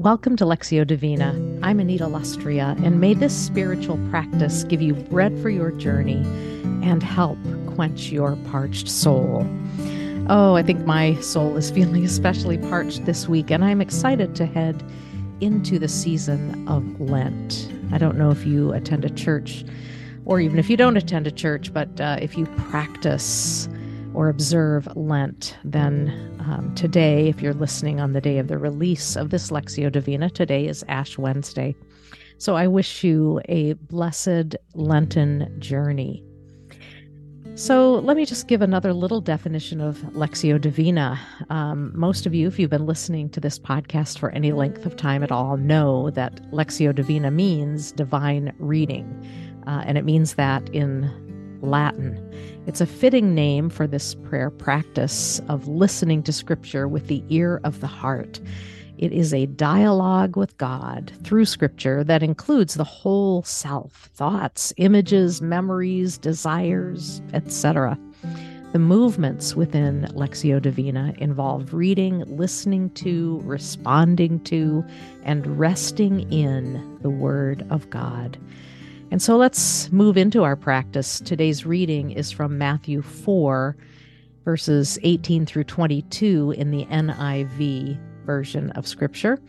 Welcome to Lectio Divina. I'm Anita Lustrea, and may this spiritual practice give you bread for your journey and help quench your parched soul. Oh, I think my soul is feeling especially parched this week, and I'm excited to head into the season of Lent. I don't know if you attend a church or even if you don't attend a church, but uh, if you practice or observe Lent, then um, today, if you're listening on the day of the release of this Lectio Divina, today is Ash Wednesday. So I wish you a blessed Lenten journey. So let me just give another little definition of Lectio Divina. Um, most of you, if you've been listening to this podcast for any length of time at all, know that Lectio Divina means divine reading. Uh, and it means that in Latin. It's a fitting name for this prayer practice of listening to Scripture with the ear of the heart. It is a dialogue with God through Scripture that includes the whole self thoughts, images, memories, desires, etc. The movements within Lectio Divina involve reading, listening to, responding to, and resting in the Word of God. And so let's move into our practice. Today's reading is from Matthew 4, verses 18 through 22 in the NIV version of Scripture.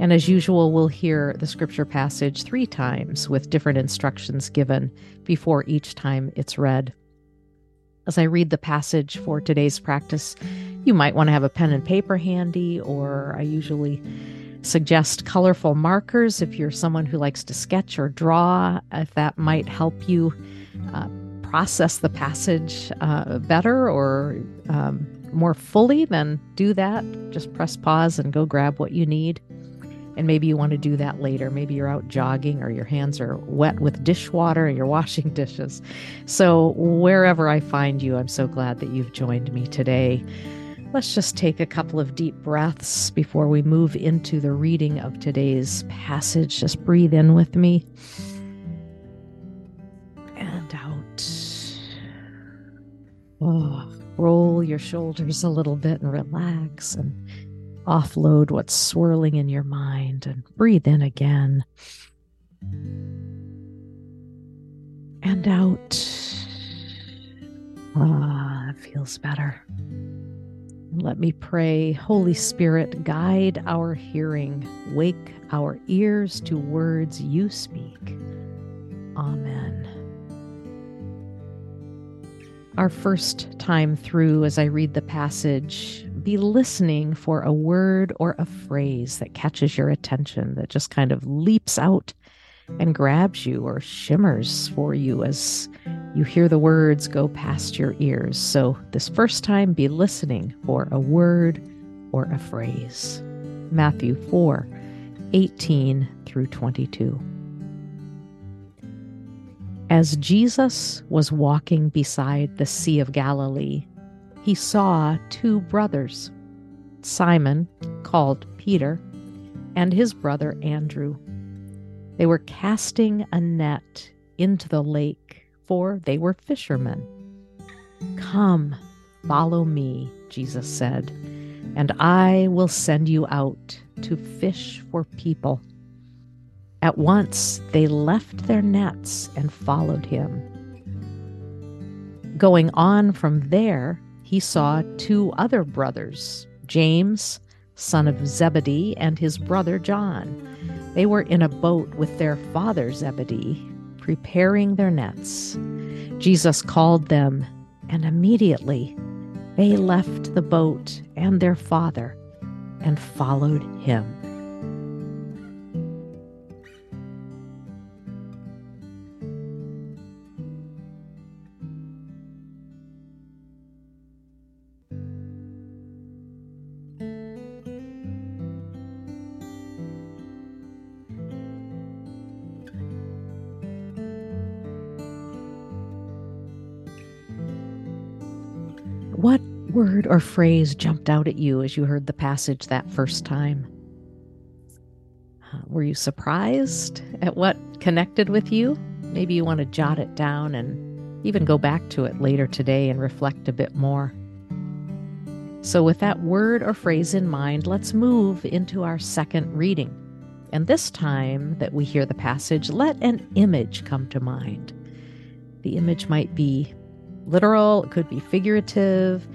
And as usual, we'll hear the Scripture passage three times with different instructions given before each time it's read. As I read the passage for today's practice, you might want to have a pen and paper handy, or I usually suggest colorful markers if you're someone who likes to sketch or draw, if that might help you uh, process the passage uh, better or um, more fully, then do that. Just press pause and go grab what you need. And maybe you want to do that later. Maybe you're out jogging or your hands are wet with dishwater and you're washing dishes. So, wherever I find you, I'm so glad that you've joined me today. Let's just take a couple of deep breaths before we move into the reading of today's passage. Just breathe in with me and out. Oh, roll your shoulders a little bit and relax and offload what's swirling in your mind and breathe in again and out. Ah, it feels better. Let me pray. Holy Spirit, guide our hearing, wake our ears to words you speak. Amen. Our first time through, as I read the passage, be listening for a word or a phrase that catches your attention, that just kind of leaps out and grabs you or shimmers for you as you hear the words go past your ears. So, this first time, be listening for a word or a phrase. Matthew 4 18 through 22. As Jesus was walking beside the Sea of Galilee, he saw two brothers, Simon, called Peter, and his brother Andrew they were casting a net into the lake, for they were fishermen. Come, follow me, Jesus said, and I will send you out to fish for people. At once they left their nets and followed him. Going on from there, he saw two other brothers, James, son of Zebedee, and his brother John they were in a boat with their father Zebedee, preparing their nets. Jesus called them, and immediately they left the boat and their father and followed him. Word or phrase jumped out at you as you heard the passage that first time? Uh, were you surprised at what connected with you? Maybe you want to jot it down and even go back to it later today and reflect a bit more. So, with that word or phrase in mind, let's move into our second reading. And this time that we hear the passage, let an image come to mind. The image might be literal, it could be figurative,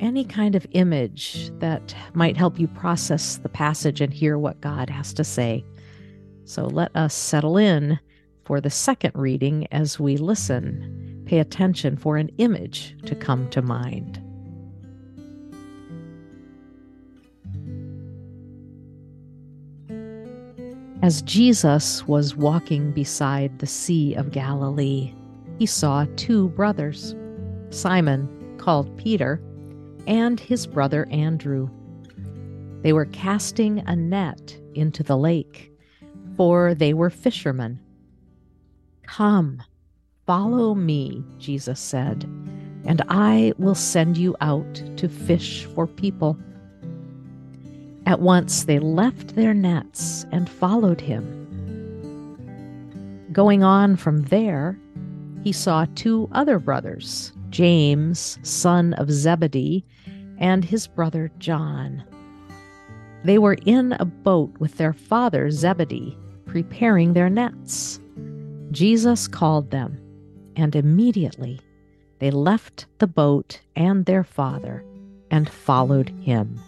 any kind of image that might help you process the passage and hear what God has to say. So let us settle in for the second reading as we listen. Pay attention for an image to come to mind. As Jesus was walking beside the Sea of Galilee, he saw two brothers, Simon, called Peter, and his brother Andrew. They were casting a net into the lake, for they were fishermen. Come, follow me, Jesus said, and I will send you out to fish for people. At once they left their nets and followed him. Going on from there, he saw two other brothers, James, son of Zebedee, and his brother John. They were in a boat with their father Zebedee, preparing their nets. Jesus called them, and immediately they left the boat and their father and followed him.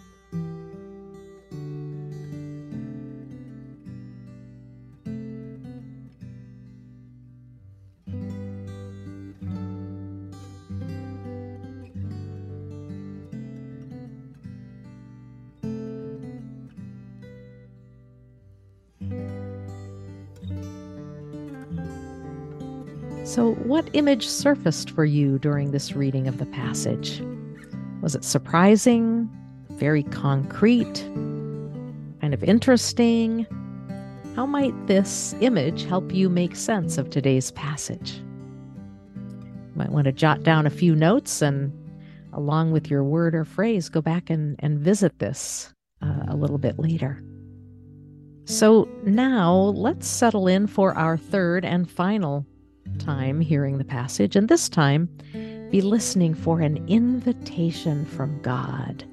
So, what image surfaced for you during this reading of the passage? Was it surprising, very concrete, kind of interesting? How might this image help you make sense of today's passage? You might want to jot down a few notes and, along with your word or phrase, go back and, and visit this uh, a little bit later. So now let's settle in for our third and final time hearing the passage, and this time be listening for an invitation from God.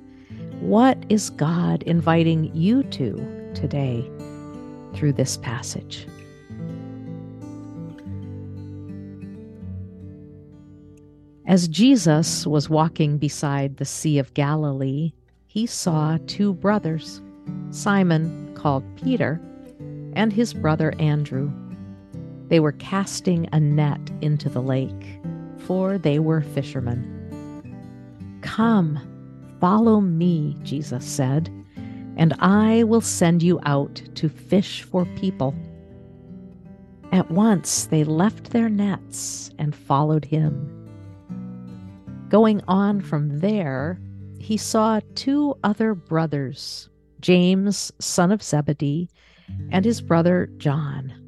What is God inviting you to today through this passage? As Jesus was walking beside the Sea of Galilee, he saw two brothers, Simon, called Peter, and his brother Andrew they were casting a net into the lake, for they were fishermen. Come, follow me, Jesus said, and I will send you out to fish for people. At once they left their nets and followed him. Going on from there, he saw two other brothers, James, son of Zebedee, and his brother John.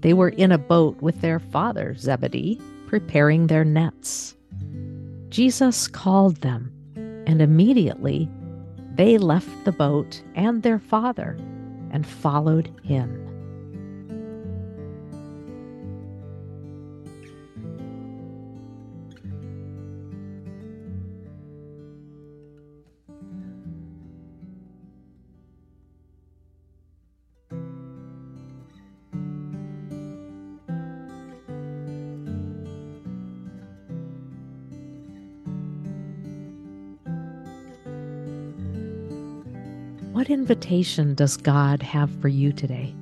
They were in a boat with their father, Zebedee, preparing their nets. Jesus called them, and immediately they left the boat and their father and followed him. What invitation does God have for you today?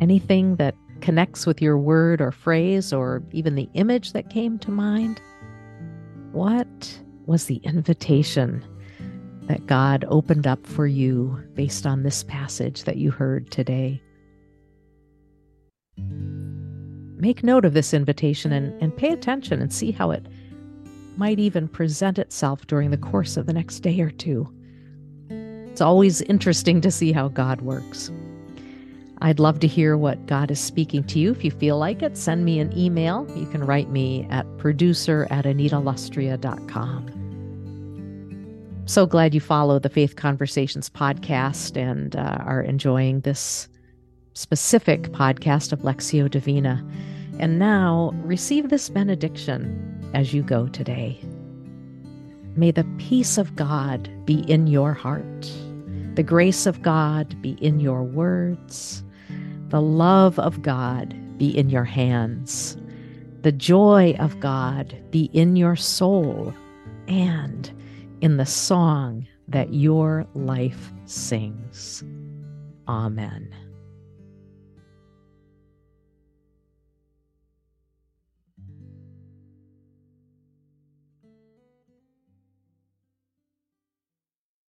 Anything that connects with your word or phrase or even the image that came to mind? What was the invitation that God opened up for you based on this passage that you heard today? Make note of this invitation and, and pay attention and see how it might even present itself during the course of the next day or two. It's always interesting to see how God works. I'd love to hear what God is speaking to you. If you feel like it, send me an email. You can write me at producer at anitalustrea.com. So glad you follow the Faith Conversations podcast and uh, are enjoying this specific podcast of Lectio Divina. And now receive this benediction as you go today. May the peace of God be in your heart, the grace of God be in your words, the love of God be in your hands, the joy of God be in your soul, and in the song that your life sings. Amen.